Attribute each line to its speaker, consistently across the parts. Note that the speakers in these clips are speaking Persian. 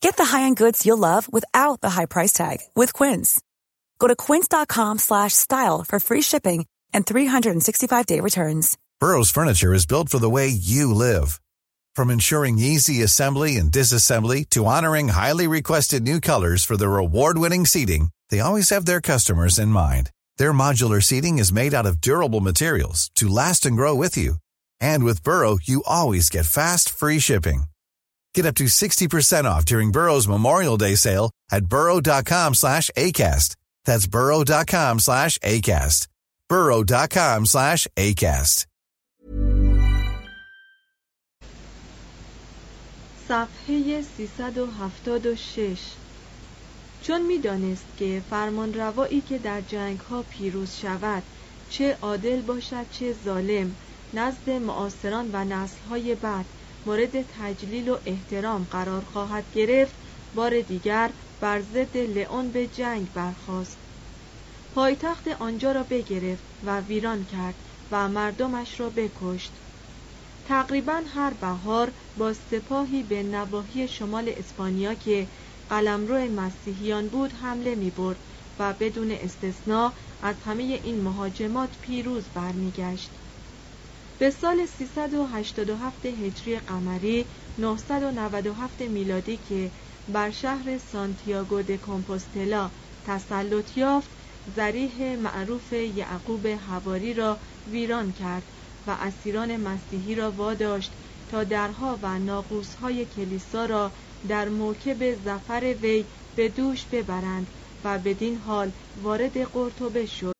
Speaker 1: Get the high-end goods you'll love without the high price tag with Quince. Go to quince.com slash style for free shipping and 365-day returns.
Speaker 2: Burrow's furniture is built for the way you live. From ensuring easy assembly and disassembly to honoring highly requested new colors for their award-winning seating, they always have their customers in mind. Their modular seating is made out of durable materials to last and grow with you. And with Burrow, you always get fast, free shipping. Get up to 60% off during Burrow's Memorial Day sale at burrow.com slash ACAST. That's burrow.com slash ACAST. burrow.com slash ACAST.
Speaker 3: صفحه 376 چون می‌دانست که فرمان روایی که در جنگ ها پیروز شود چه عادل باشد چه ظالم نزد معاصران و نسلهای بعد مورد تجلیل و احترام قرار خواهد گرفت. بار دیگر بر ضد لئون به جنگ برخاست. پایتخت آنجا را بگرفت و ویران کرد و مردمش را بکشت. تقریبا هر بهار با سپاهی به نواحی شمال اسپانیا که قلمرو مسیحیان بود حمله می برد و بدون استثنا از همه این مهاجمات پیروز برمیگشت. به سال 387 هجری قمری 997 میلادی که بر شهر سانتیاگو د کمپوستلا تسلط یافت زریح معروف یعقوب هواری را ویران کرد و اسیران مسیحی را واداشت تا درها و ناقوسهای کلیسا را در موکب زفر وی به دوش ببرند و بدین حال وارد قرطبه شد.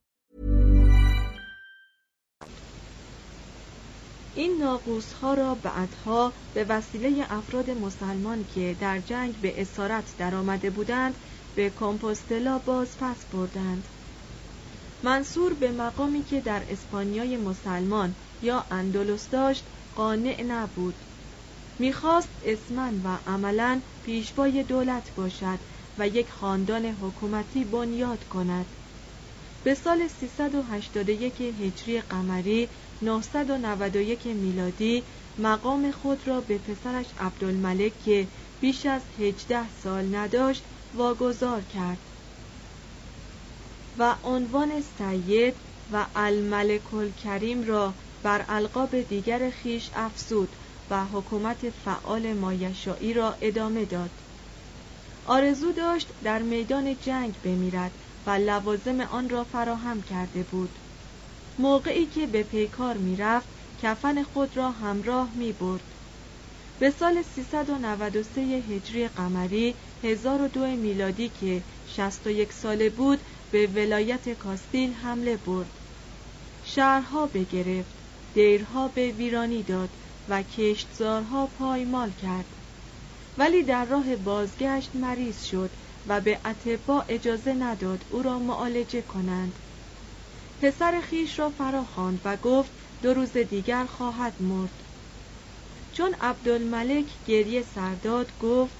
Speaker 3: این ناقوس ها را بعدها به وسیله افراد مسلمان که در جنگ به اسارت درآمده بودند به کمپوستلا باز پس بردند. منصور به مقامی که در اسپانیای مسلمان یا اندلس داشت قانع نبود. می‌خواست اسمن و عملا پیشوای دولت باشد و یک خاندان حکومتی بنیاد کند. به سال 381 هجری قمری 991 میلادی مقام خود را به پسرش عبدالملک که بیش از 18 سال نداشت واگذار کرد. و عنوان سید و الملک الکریم را بر القاب دیگر خیش افزود و حکومت فعال مایشایی را ادامه داد. آرزو داشت در میدان جنگ بمیرد و لوازم آن را فراهم کرده بود. موقعی که به پیکار می‌رفت کفن خود را همراه می برد به سال 393 هجری قمری 1002 میلادی که 61 ساله بود به ولایت کاستیل حمله برد. شهرها بگرفت دیرها به ویرانی داد و کشتزارها پایمال کرد. ولی در راه بازگشت مریض شد و به اتبا اجازه نداد او را معالجه کنند. پسر خیش را فرا خواند و گفت دو روز دیگر خواهد مرد. چون عبدالملک گریه سرداد گفت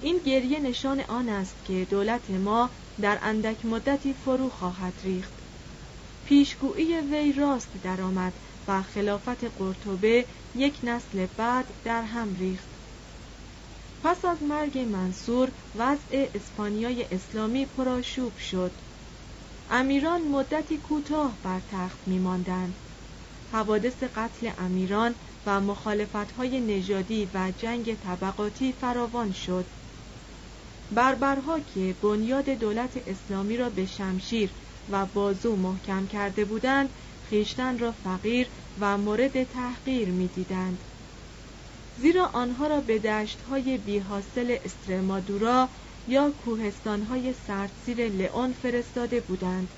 Speaker 3: این گریه نشان آن است که دولت ما در اندک مدتی فرو خواهد ریخت. پیشگویی وی راست درآمد و خلافت قرطبه یک نسل بعد در هم ریخت. پس از مرگ منصور وضع اسپانیای اسلامی پرآشوب شد. امیران مدتی کوتاه بر تخت میماندند. حوادث قتل امیران و مخالفتهای نژادی و جنگ طبقاتی فراوان شد. بربرها که بنیاد دولت اسلامی را به شمشیر و بازو محکم کرده بودند خیشتن را فقیر و مورد تحقیر می‌دیدند. زیرا آنها را به دشتهای بیحاصل استرمادورا یا کوهستانهای سردسیر لئون فرستاده بودند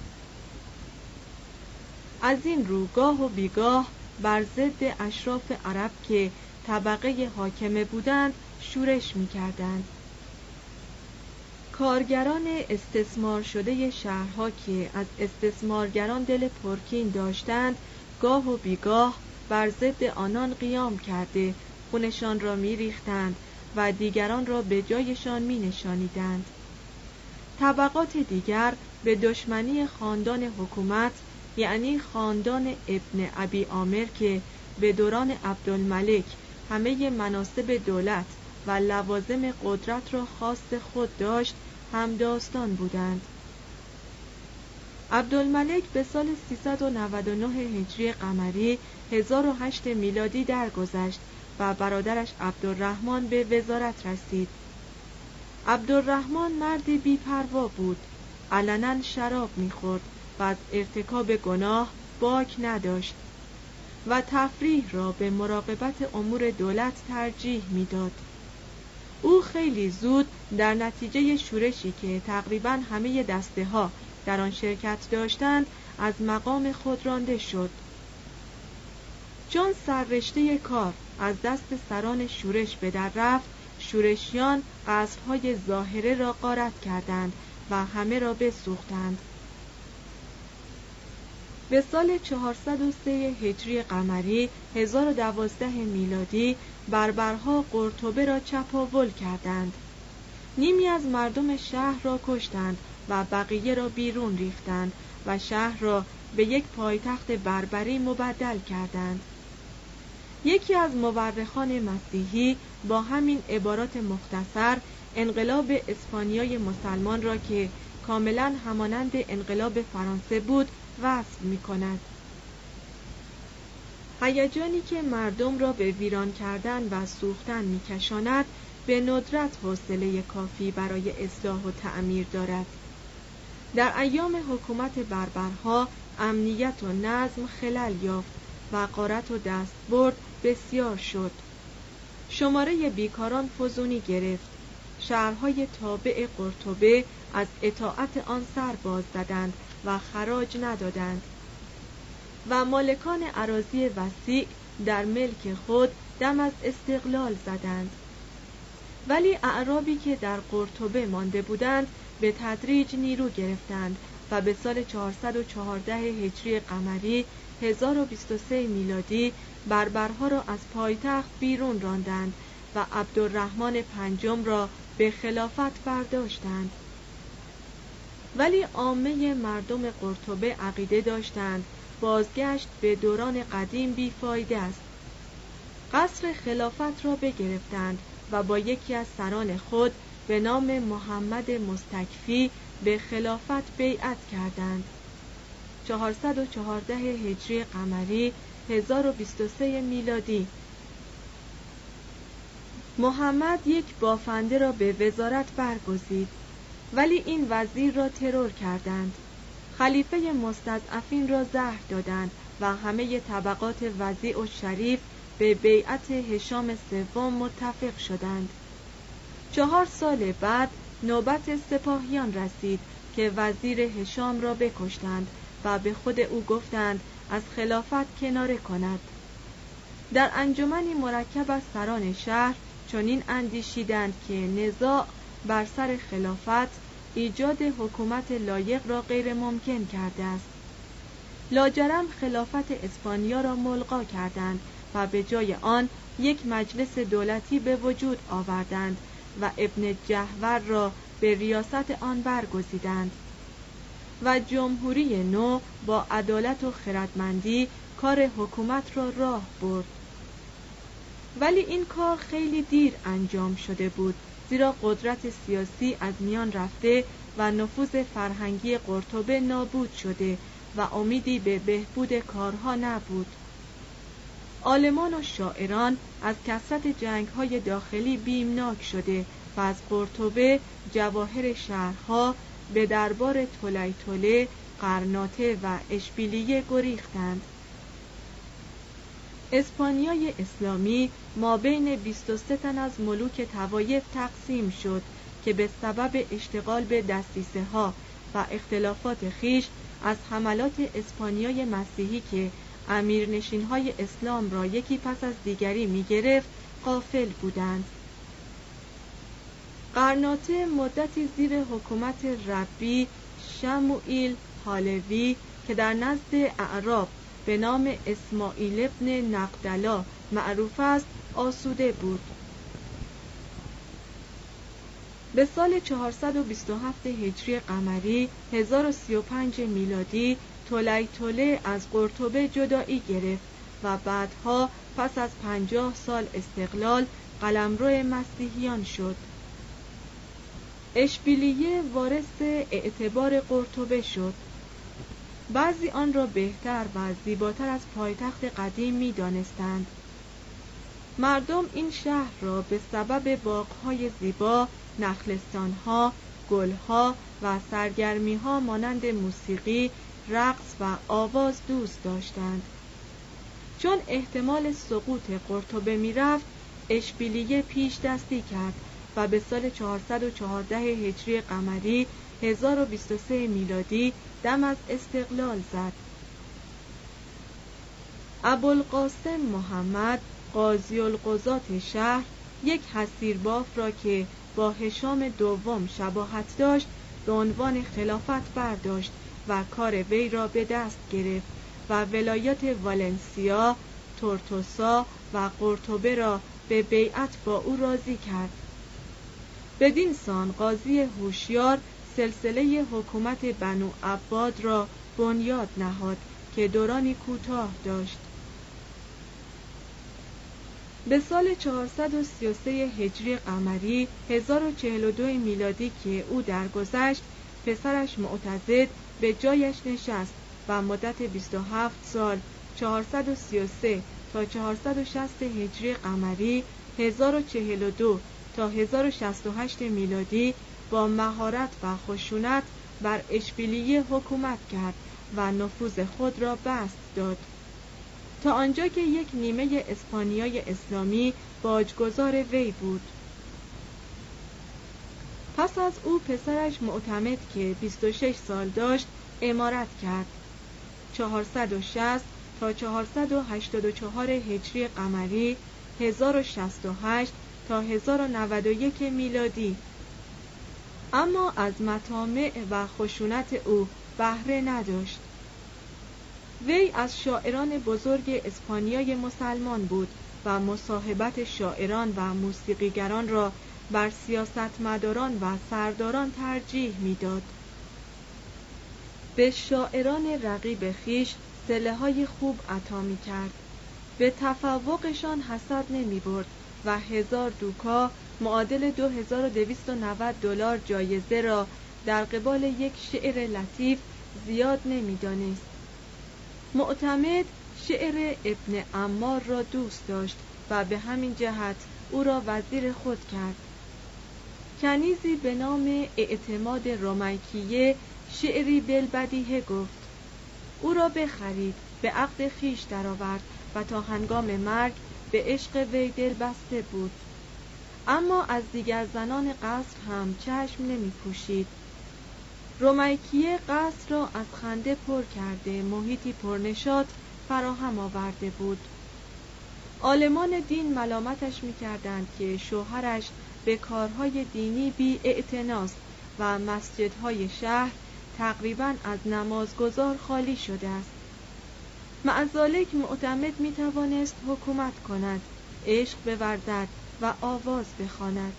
Speaker 3: از این رو گاه و بیگاه بر ضد اشراف عرب که طبقه حاکمه بودند شورش می کردند. کارگران استثمار شده شهرها که از استثمارگران دل پرکین داشتند گاه و بیگاه بر ضد آنان قیام کرده خونشان را میریختند و دیگران را به جایشان می نشانیدند. طبقات دیگر به دشمنی خاندان حکومت یعنی خاندان ابن ابی آمر که به دوران عبدالملک همه مناسب دولت و لوازم قدرت را خواست خود داشت هم داستان بودند عبدالملک به سال 399 هجری قمری 1008 میلادی درگذشت و برادرش عبدالرحمن به وزارت رسید. عبدالرحمن مردی بیپروا بود. علنا شراب می‌خورد. و از ارتکاب گناه باک نداشت و تفریح را به مراقبت امور دولت ترجیح می‌داد. او خیلی زود در نتیجه شورشی که تقریبا همه دسته ها در آن شرکت داشتند از مقام خود رانده شد. چون سررشته کار از دست سران شورش به در رفت. شورشیان قصرهای ظاهره را غارت کردند و همه را بسوختند. به سال 403 هجری قمری 1012 میلادی بربرها قرطبه را چپاول کردند. نیمی از مردم شهر را کشتند و بقیه را بیرون ریختند و شهر را به یک پایتخت بربری مبدل کردند. یکی از مورخان مسیحی با همین عبارات مختصر انقلاب اسپانیای مسلمان را که کاملا همانند انقلاب فرانسه بود وصف می کند هیجانی که مردم را به ویران کردن و سوختن میکشاند به ندرت حوصله کافی برای اصلاح و تعمیر دارد. در ایام حکومت بربرها امنیت و نظم خلل یافت و قارت و دستبرد بسیار شد. شماره بیکاران فزونی گرفت. شهرهای تابع قرطبه از اطاعت آن سر باز زدند و خراج ندادند. و مالکان عراضی وسیع در ملک خود دم از استقلال زدند. ولی اعرابی که در قرطبه مانده بودند به تدریج نیرو گرفتند و به سال 414 هجری قمری 1023 میلادی بربرها را از پایتخت بیرون راندند و عبدالرحمن پنجم را به خلافت برداشتند. ولی عامه مردم قرطبه عقیده داشتند بازگشت به دوران قدیم بیفایده است. قصر خلافت را بگرفتند و با یکی از سران خود به نام محمد مستکفی به خلافت بیعت کردند. 414 هجری قمری 1023 میلادی. محمد یک بافنده را به وزارت برگزید ولی این وزیر را ترور کردند. خلیفه مستضعفین را زهر دادند و همه طبقات وضیع و شریف به بیعت هشام سوم متفق شدند. چهار سال بعد نوبت سپاهیان رسید که وزیر هشام را بکشتند و به خود او گفتند از خلافت کناره کند. در انجمنی مرکب از سران شهر چنین اندیشیدند که نزاع بر سر خلافت ایجاد حکومت لایق را غیر ممکن کرده است. لاجرم خلافت اسپانیا را ملغا کردند و به جای آن یک مجلس دولتی به وجود آوردند و ابن جهور را به ریاست آن برگزیدند. و جمهوری نو با عدالت و خردمندی کار حکومت را راه برد. ولی این کار خیلی دیر انجام شده بود زیرا قدرت سیاسی از میان رفته و نفوذ فرهنگی قرطبه نابود شده و امیدی به بهبود کارها نبود. آلمان و شاعران از کسرت جنگ های داخلی بیمناک شده و از قرطبه جواهر شهرها به دربار تولیتوله قرناطه و اشبیلیه گریختند. اسپانیای اسلامی ما بین 23 تن از ملوک توایف تقسیم شد که به سبب اشتغال به دستیسه ها و اختلافات خیش از حملات اسپانیای مسیحی که امیرنشین های اسلام را یکی پس از دیگری می گرفت قافل بودند. قرناطه مدتی زیر حکومت ربی شموئیل حالوی که در نزد اعراب به نام اسماعیل ابن نقدلا معروف است آسوده بود. به سال 427 هجری قمری 1035 میلادی توله از قرطبه جدایی گرفت و بعدها پس از پنجاه سال استقلال قلمرو مسیحیان شد اشبیلیه وارث اعتبار قرطبه شد بعضی آن را بهتر و زیباتر از پایتخت قدیم می دانستند. مردم این شهر را به سبب باغهای زیبا، نخلستانها، گلها و سرگرمیها مانند موسیقی، رقص و آواز دوست داشتند. چون احتمال سقوط قرطبه می‌رفت اشبیلیه پیش دستی کرد و به سال 414 هجری قمری 1023 میلادی دم از استقلال زد ابوالقاسم محمد قاضی القضات شهر یک حسیرباف را که با هشام دوم شباهت داشت به عنوان خلافت برداشت و کار وی را به دست گرفت و ولایت والنسیا، تورتوسا و قرطبه را به بیعت با او راضی کرد. بدین سان قاضی هوشیار سلسله حکومت بنو عباد را بنیاد نهاد که دورانی کوتاه داشت. به سال 433 هجری قمری 1042 میلادی که او درگذشت پسرش معتزد به جایش نشست و مدت 27 سال 433 تا 460 هجری قمری 1042 تا 1068 میلادی با مهارت و خشونت بر اشبیلیه حکومت کرد و نفوذ خود را بست داد. تا آنجا که یک نیمه اسپانیای اسلامی باجگذار وی بود. پس از او پسرش معتمد که 26 سال داشت امارت کرد. 460 تا 484 هجری قمری 1068 تا 1091 میلادی. اما از مطامع و خشونت او بهره نداشت. وی از شاعران بزرگ اسپانیای مسلمان بود و مصاحبت شاعران و موسیقیگران را بر سیاستمداران و سرداران ترجیح می‌داد. به شاعران رقیب خیش سله های خوب عطا می کرد. به تفوقشان حسد نمی برد و هزار دوکا معادل 2290 دلار جایزه را در قبال یک شعر لطیف زیاد نمی‌دانست. معتمد شعر ابن امار را دوست داشت و به همین جهت او را وزیر خود کرد. کنیزی به نام اعتماد رومیکیه شعری بلبدیه گفت. او را بخرید به عقد خیش درآورد و تا هنگام مرگ به عشق وی دل بسته بود. اما از دیگر زنان قصر هم چشم نمی پوشید. رومیکیه قصر را از خنده پر کرده محیطی پرنشات فراهم آورده بود. آلمان دین ملامتش می‌کردند که شوهرش به کارهای دینی بی و مسجدهای شهر تقریبا از نمازگزار خالی شده است. معذالک معتمد می توانست حکومت کند عشق بورزد و آواز بخواند.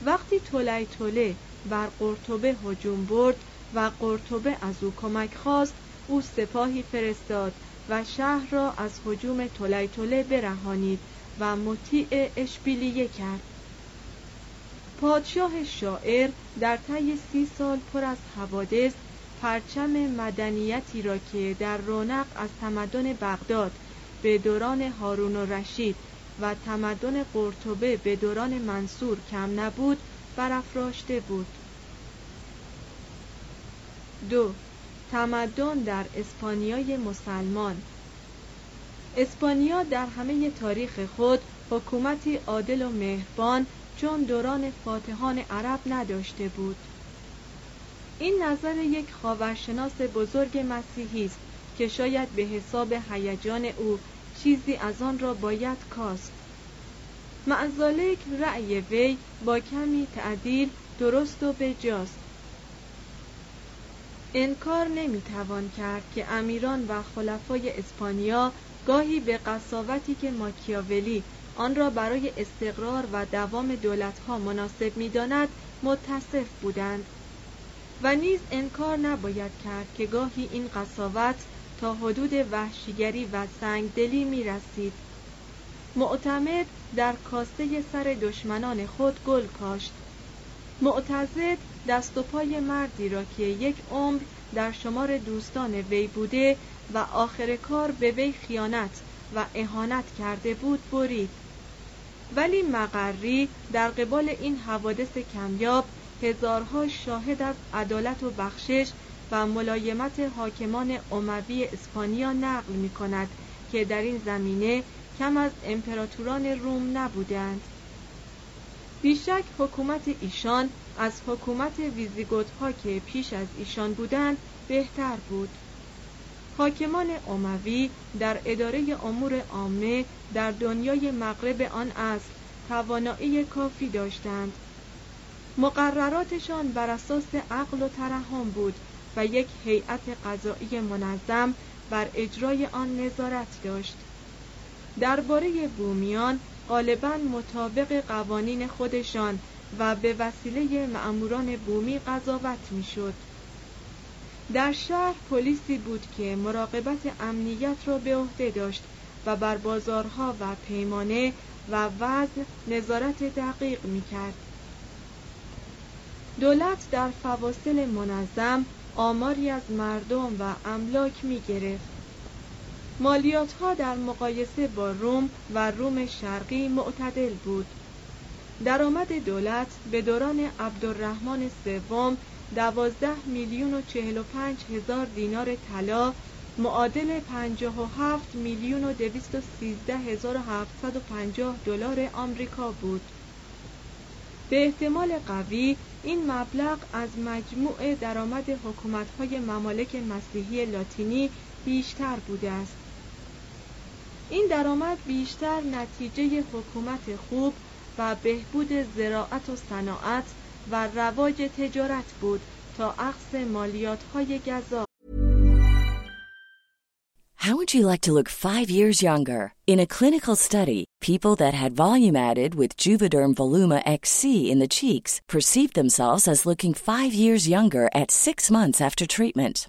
Speaker 3: وقتی تولی توله بر قرطبه هجوم برد و قرطبه از او کمک خواست او سپاهی فرستاد و شهر را از هجوم تولی توله برهانید و مطیع اشبیلیه کرد. پادشاه شاعر در طی سی سال پر از حوادث پرچم مدنیتی را که در رونق از تمدن بغداد به دوران هارون و رشید و تمدن قرطبه به دوران منصور کم نبود برافراشته بود. دو تمدن در اسپانیای مسلمان اسپانیا در همه تاریخ خود حکومتی عادل و مهربان چون دوران فاتحان عرب نداشته بود. این نظر یک خاورشناس بزرگ مسیحی است که شاید به حساب هیجان او چیزی از آن را باید کاست. معزالک رأی وی با کمی تعدیل درست و بجاست. انکار نمی‌توان کرد که امیران و خلفای اسپانیا گاهی به قصاوتی که ماکیاولی آن را برای استقرار و دوام دولتها مناسب می‌داند متصف بودند و نیز انکار نباید کرد که گاهی این قصاوت تا حدود وحشیگری و سنگدلی می رسید معتمد در کاسته سر دشمنان خود گل کاشت. معتزد دست و پای مردی را که یک عمر در شمار دوستان وی بوده و آخر کار به وی خیانت و اهانت کرده بود برید. ولی مقری در قبال این حوادث کمیاب هزارها شاهد از عدالت و بخشش و ملایمت حاکمان اموی اسپانیا نقل می کند که در این زمینه کم از امپراتوران روم نبودند. بیشک حکومت ایشان از حکومت ویزیگوت ها که پیش از ایشان بودند بهتر بود. حاکمان اموی در اداره امور عامه در دنیای مغرب آن اصل توانایی کافی داشتند. مقرراتشان بر اساس عقل و ترحم بود و یک هیئت قضایی منظم بر اجرای آن نظارت داشت. درباره بومیان غالبا مطابق قوانین خودشان و به وسیله مأموران بومی قضاوت می‌شد. در شهر پلیسی بود که مراقبت امنیت را به عهده داشت و بر بازارها و پیمانه و وزن نظارت دقیق می‌کرد. دولت در فواصل منظم آماری از مردم و املاک می گرفت. مالیات ها در مقایسه با روم و روم شرقی معتدل بود. درآمد دولت به دوران عبدالرحمن سوم دوازده میلیون و چهل و پنج هزار دینار طلا معادل پنجاه و هفت میلیون و دویست و سیزده هزار و هفتصد و پنجاه دلار آمریکا بود. به احتمال قوی این مبلغ از مجموع درآمد حکومت‌های ممالک مسیحی لاتینی بیشتر بوده است این درآمد بیشتر نتیجه حکومت خوب و بهبود زراعت و صناعت و رواج تجارت بود تا اخذ مالیات های گذا
Speaker 4: How would you like to look 5 years younger? In a clinical study, people that had volume added with Juvederm Voluma XC in the cheeks perceived themselves as looking 5 years younger at 6 months after treatment.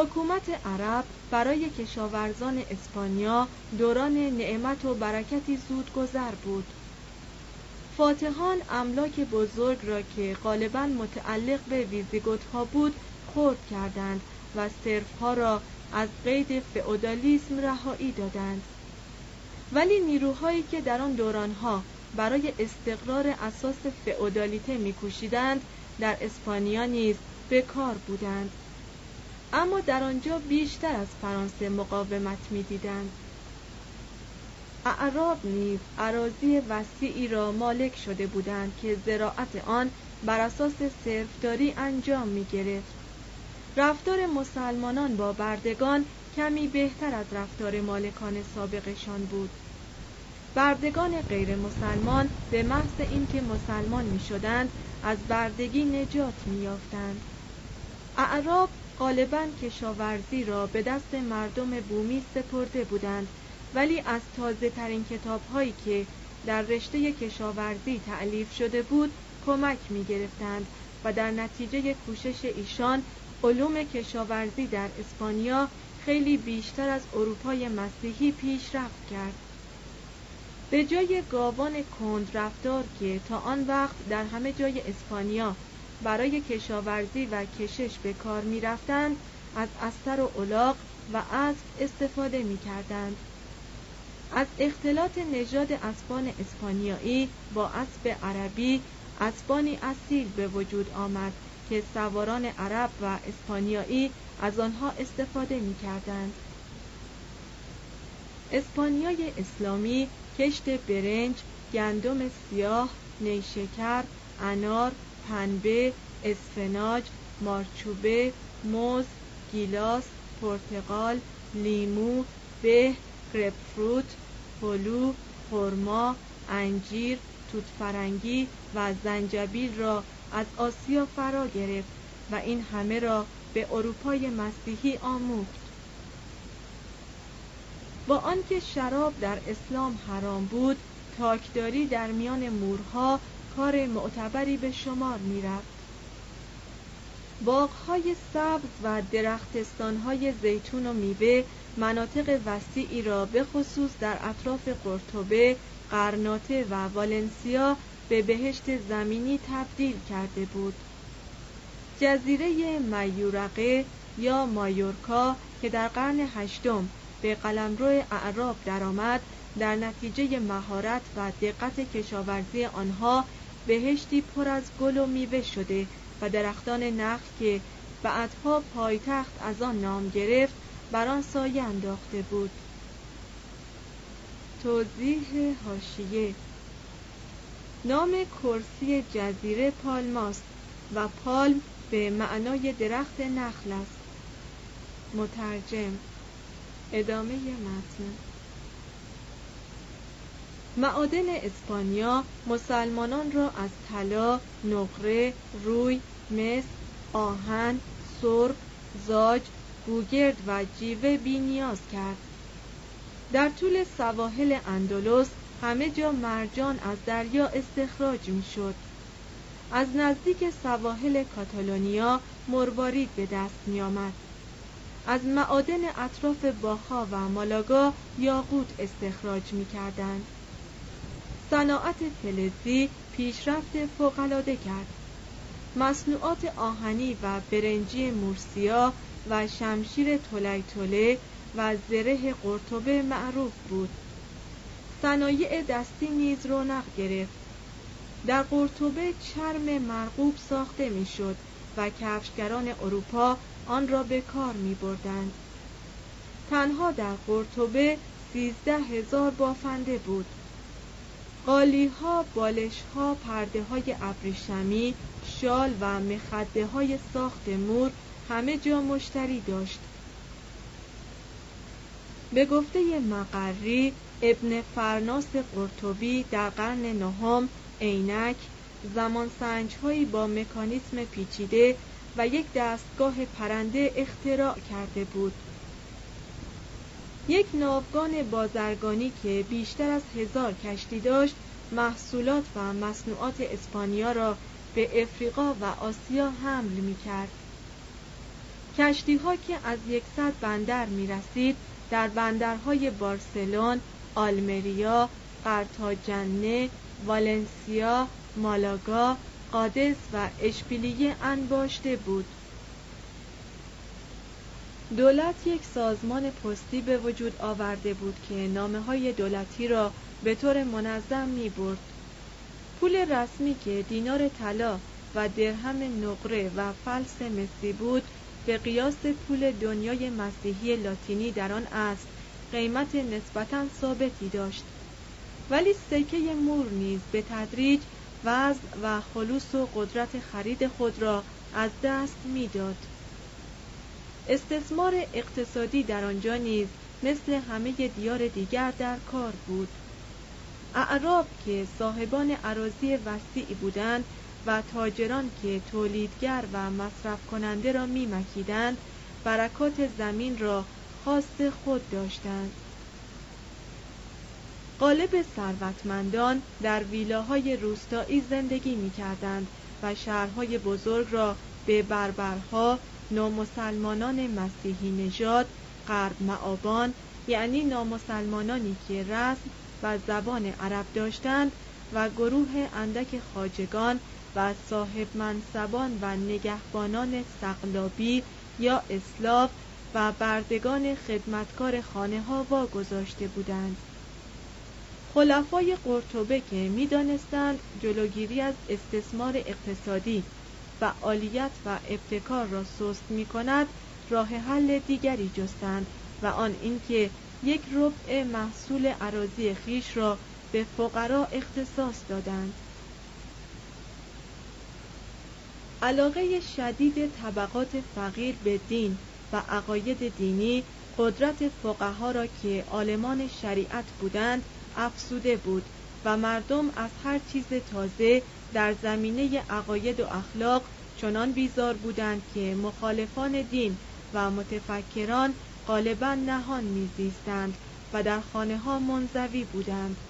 Speaker 3: حکومت عرب برای کشاورزان اسپانیا دوران نعمت و برکتی زود گذر بود. فاتحان املاک بزرگ را که غالبا متعلق به ویزیگوت ها بود خورد کردند و ها را از قید فئودالیسم رهایی دادند. ولی نیروهایی که در آن دورانها برای استقرار اساس فئودالیته میکوشیدند در اسپانیا نیز به کار بودند. اما در آنجا بیشتر از فرانسه مقاومت می‌دیدند. اعراب نیز عراضی وسیعی را مالک شده بودند که زراعت آن بر اساس صرفداری انجام می گرفت. رفتار مسلمانان با بردگان کمی بهتر از رفتار مالکان سابقشان بود. بردگان غیر مسلمان به محض اینکه مسلمان می شدند از بردگی نجات می یافتند اعراب غالبا کشاورزی را به دست مردم بومی سپرده بودند ولی از تازه ترین کتاب هایی که در رشته کشاورزی تعلیف شده بود کمک می گرفتند و در نتیجه کوشش ایشان علوم کشاورزی در اسپانیا خیلی بیشتر از اروپای مسیحی پیشرفت کرد. به جای گاوان کند رفتار که تا آن وقت در همه جای اسپانیا برای کشاورزی و کشش به کار می رفتند از استر و الاغ و اسب استفاده می کردند. از اختلاط نژاد اسبان اسپانیایی با اسب عربی اسبانی اصیل به وجود آمد که سواران عرب و اسپانیایی از آنها استفاده می کردند. اسپانیای اسلامی کشت برنج، گندم سیاه، نیشکر، انار، پنبه، اسفناج، مارچوبه، موز، گیلاس، پرتقال، لیمو، به، گرپفروت، هلو، خرما، انجیر، توت فرنگی و زنجبیل را از آسیا فرا گرفت و این همه را به اروپای مسیحی آموخت. با آنکه شراب در اسلام حرام بود تاکداری در میان مورها کار معتبری به شمار می‌رفت. باغهای سبز و درختستانهای زیتون و میوه مناطق وسیعی را به خصوص در اطراف قرطبه، قرناطه و والنسیا به بهشت زمینی تبدیل کرده بود. جزیره مایورقه یا مایورکا که در قرن هشتم به قلمرو اعراب درآمد در نتیجه مهارت و دقت کشاورزی آنها بهشتی پر از گل و میوه شده و درختان نخل که بعدها پایتخت از آن نام گرفت بر آن سایه انداخته بود. توضیح هاشیه نام کرسی جزیره پالماست و پالم به معنای درخت نخل است. مترجم. ادامه متن. معادن اسپانیا مسلمانان را از طلا، نقره، روی، مس، آهن، سرب، زاج، گوگرد و جیوه بی نیاز کرد در طول سواحل اندلس همه جا مرجان از دریا استخراج می شد از نزدیک سواحل کاتالونیا مروارید به دست می آمد. از معادن اطراف باخا و مالاگا یاقوت استخراج می کردند. صناعت فلزی پیشرفت فوقالعاده کرد. مصنوعات آهنی و برنجی مورسیا و شمشیر تولی و زره قرطبه معروف بود. صنایع دستی نیز رونق گرفت. در قرطبه چرم مرغوب ساخته می‌شد و کفشگران اروپا آن را به کار می بردند. تنها در قرطبه سیزده هزار بافنده بود. قالی ها، بالش ها، ابریشمی، شال و مخده های ساخت مور همه جا مشتری داشت. به گفته مقری ابن فرناس قرطبی در قرن نهم عینک زمان سنجهایی با مکانیسم پیچیده و یک دستگاه پرنده اختراع کرده بود. یک ناوگان بازرگانی که بیشتر از هزار کشتی داشت محصولات و مصنوعات اسپانیا را به افریقا و آسیا حمل می کرد کشتی ها که از یکصد بندر می رسید در بندرهای بارسلون، آلمریا، قرتاجنه، والنسیا، مالاگا، قادس و اشبیلیه انباشته بود. دولت یک سازمان پستی به وجود آورده بود که نامه های دولتی را به طور منظم می برد. پول رسمی که دینار طلا و درهم نقره و فلس مسی بود به قیاس پول دنیای مسیحی لاتینی در آن است قیمت نسبتا ثابتی داشت ولی سکه مور نیز به تدریج وزن و خلوص و قدرت خرید خود را از دست می‌داد. استثمار اقتصادی در آنجا نیز مثل همه دیار دیگر در کار بود. اعراب که صاحبان عراضی وسیعی بودند و تاجران که تولیدگر و مصرف کننده را میمکیدند برکات زمین را خاص خود داشتند. قالب ثروتمندان در ویلاهای روستایی زندگی می کردند و شهرهای بزرگ را به بربرها نامسلمانان مسیحی نژاد غرب معابان یعنی نامسلمانانی که رسم و زبان عرب داشتند و گروه اندک خاجگان و صاحب منصبان و نگهبانان سقلابی یا اسلاف و بردگان خدمتکار خانه ها واگذاشته بودند. خلفای قرطبه که می‌دانستند جلوگیری از استثمار اقتصادی فعالیت و ابتکار را سست می کند راه حل دیگری جستند و آن اینکه یک ربع محصول عراضی خیش را به فقرا اختصاص دادند. علاقه شدید طبقات فقیر به دین و عقاید دینی قدرت فقها را که عالمان شریعت بودند افسوده بود و مردم از هر چیز تازه در زمینه عقاید و اخلاق چنان بیزار بودند که مخالفان دین و متفکران غالبا نهان میزیستند و در خانه ها منزوی بودند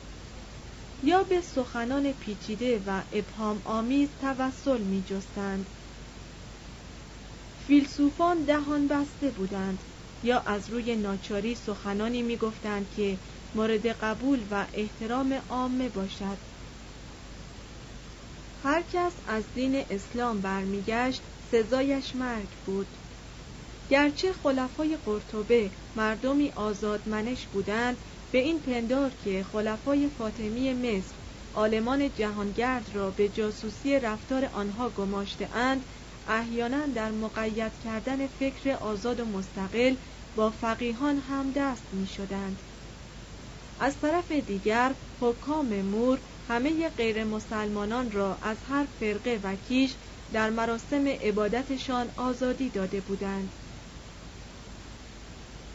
Speaker 3: یا به سخنان پیچیده و ابهام آمیز توسل می جستند. فیلسوفان دهان بسته بودند یا از روی ناچاری سخنانی می گفتند که مورد قبول و احترام عامه باشد هر کس از دین اسلام برمیگشت سزایش مرگ بود گرچه خلفای قرطبه مردمی آزادمنش بودند به این پندار که خلفای فاطمی مصر آلمان جهانگرد را به جاسوسی رفتار آنها گماشته اند احیانا در مقید کردن فکر آزاد و مستقل با فقیهان هم دست می شدند. از طرف دیگر حکام مور همه غیر مسلمانان را از هر فرقه و کیش در مراسم عبادتشان آزادی داده بودند.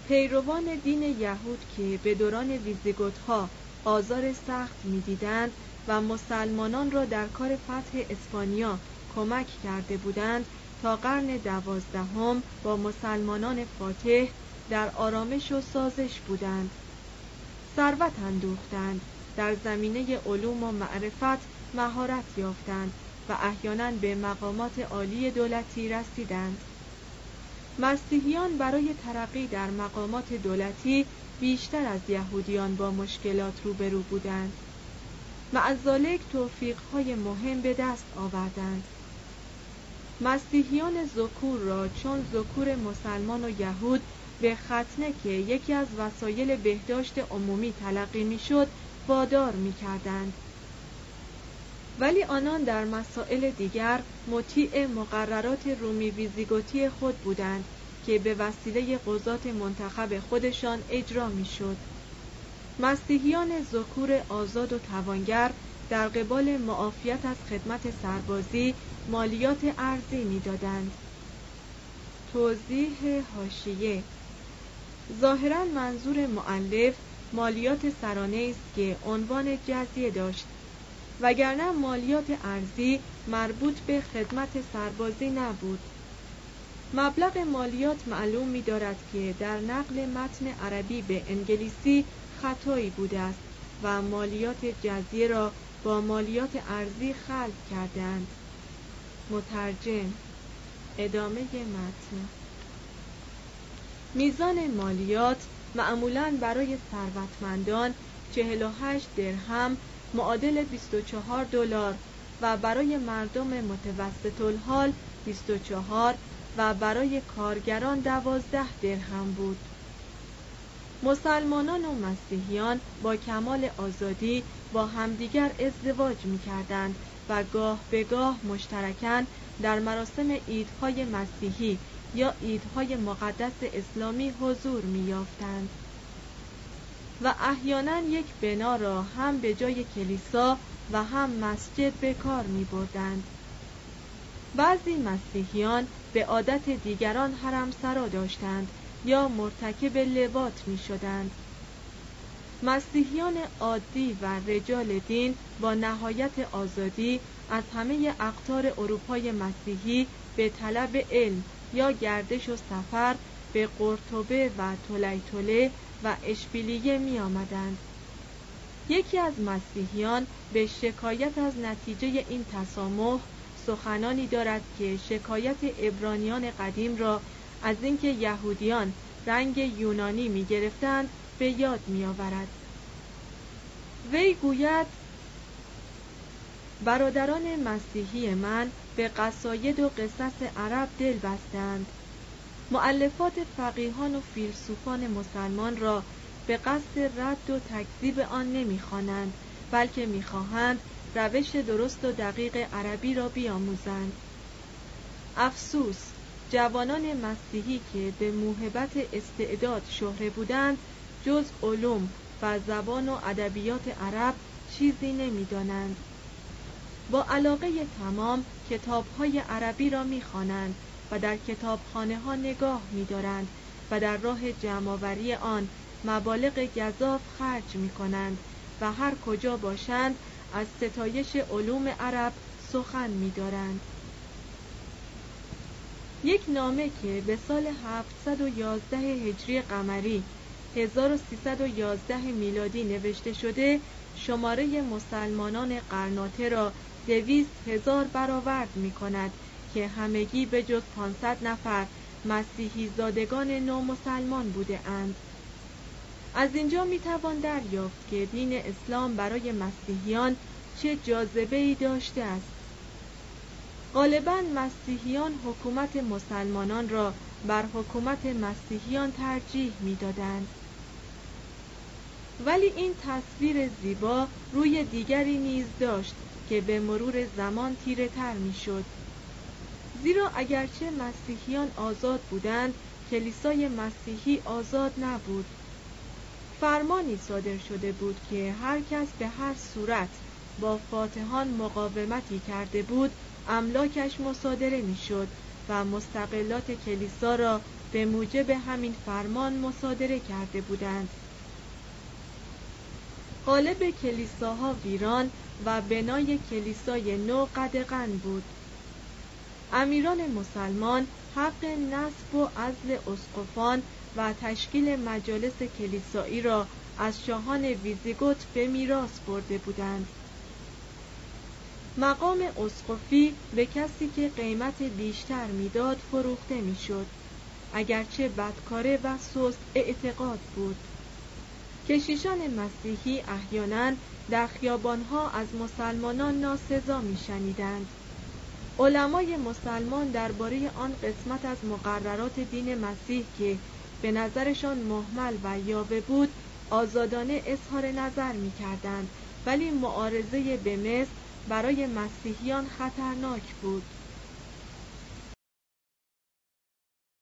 Speaker 3: پیروان دین یهود که به دوران ویزیگوت ها آزار سخت می‌دیدند و مسلمانان را در کار فتح اسپانیا کمک کرده بودند تا قرن دوازدهم با مسلمانان فاتح در آرامش و سازش بودند. ثروت اندوختند. در زمینه علوم و معرفت مهارت یافتند و احیانا به مقامات عالی دولتی رسیدند. مسیحیان برای ترقی در مقامات دولتی بیشتر از یهودیان با مشکلات روبرو بودند. معذالک توفیقهای مهم به دست آوردند. مسیحیان زکور را چون زکور مسلمان و یهود به ختنه که یکی از وسایل بهداشت عمومی تلقی می‌شد وادار می‌کردند ولی آنان در مسائل دیگر مطیع مقررات رومی ویزیگوتی خود بودند که به وسیله قضات منتخب خودشان اجرا می‌شد. مسیحیان ذکور آزاد و توانگر در قبال معافیت از خدمت سربازی مالیات ارزی می‌دادند. توضیح هاشیه ظاهرا منظور معلف مالیات سرانه است که عنوان جزیه داشت. وگرنه مالیات ارزی مربوط به خدمت سربازی نبود. مبلغ مالیات معلوم می دارد که در نقل متن عربی به انگلیسی خطایی بوده است و مالیات جزیه را با مالیات ارزی خلط کردند مترجم ادامه متن. میزان مالیات معمولا برای ثروتمندان 48 درهم معادل 24 دلار و برای مردم متوسط الحال 24 و برای کارگران 12 درهم بود. مسلمانان و مسیحیان با کمال آزادی با همدیگر ازدواج می کردند و گاه به گاه مشترکاً در مراسم عیدهای مسیحی یا عیدهای مقدس اسلامی حضور می یافتند. و احیانا یک بنا را هم به جای کلیسا و هم مسجد به کار می بردند. بعضی مسیحیان به عادت دیگران حرم سرا داشتند یا مرتکب لبات می شدند. مسیحیان عادی و رجال دین با نهایت آزادی از همه اقطار اروپای مسیحی به طلب علم یا گردش و سفر به قرطبه و تولیتوله و اشبیلیه می آمدند. یکی از مسیحیان به شکایت از نتیجه این تسامح سخنانی دارد که شکایت ابرانیان قدیم را از اینکه یهودیان رنگ یونانی می گرفتند به یاد می آورد. وی گوید برادران مسیحی من به قصاید و قصص عرب دل بستند. معلفات فقیهان و فیلسوفان مسلمان را به قصد رد و تکذیب آن نمی‌خوانند بلکه می‌خواهند روش درست و دقیق عربی را بیاموزند. افسوس جوانان مسیحی که به موهبت استعداد شهره بودند جز علوم و زبان و ادبیات عرب چیزی نمی‌دانند. با علاقه تمام کتابهای عربی را می‌خوانند و در کتابخانه ها نگاه می‌دارند و در راه جمعآوری آن مبالغ گذاف خرج می کنند و هر کجا باشند از ستایش علوم عرب سخن می دارند. یک نامه که به سال 711 هجری قمری 1311 میلادی نوشته شده شماره مسلمانان قرناطه را دویست هزار برآورد می کند که همگی به جز 500 نفر مسیحی زادگان نامسلمان بوده اند. از اینجا می توان دریافت که دین اسلام برای مسیحیان چه جاذبه ای داشته است. غالبا مسیحیان حکومت مسلمانان را بر حکومت مسیحیان ترجیح می‌دادند. ولی این تصویر زیبا روی دیگری نیز داشت که به مرور زمان تیره تر می شد. زیرا اگرچه مسیحیان آزاد بودند کلیسای مسیحی آزاد نبود فرمانی صادر شده بود که هر کس به هر صورت با فاتحان مقاومتی کرده بود املاکش مصادره می‌شد و مستقلات کلیسا را به موجب همین فرمان مصادره کرده بودند قالب کلیساها ویران و بنای کلیسای نو قدغن بود. امیران مسلمان حق نصب و عزل اسقفان و تشکیل مجالس کلیسایی را از شاهان ویزیگوت به میراث برده بودند. مقام اسقفی به کسی که قیمت بیشتر می‌داد فروخته می‌شد. اگرچه بدکاره و سست اعتقاد بود. کشیشان مسیحی احیانا در خیابانها از مسلمانان ناسزا میشنیدند. علمای مسلمان درباره آن قسمت از مقررات دین مسیح که به نظرشان محمل و یاوه بود آزادانه اظهار نظر می کردند ولی معارضه به مصر برای مسیحیان خطرناک بود.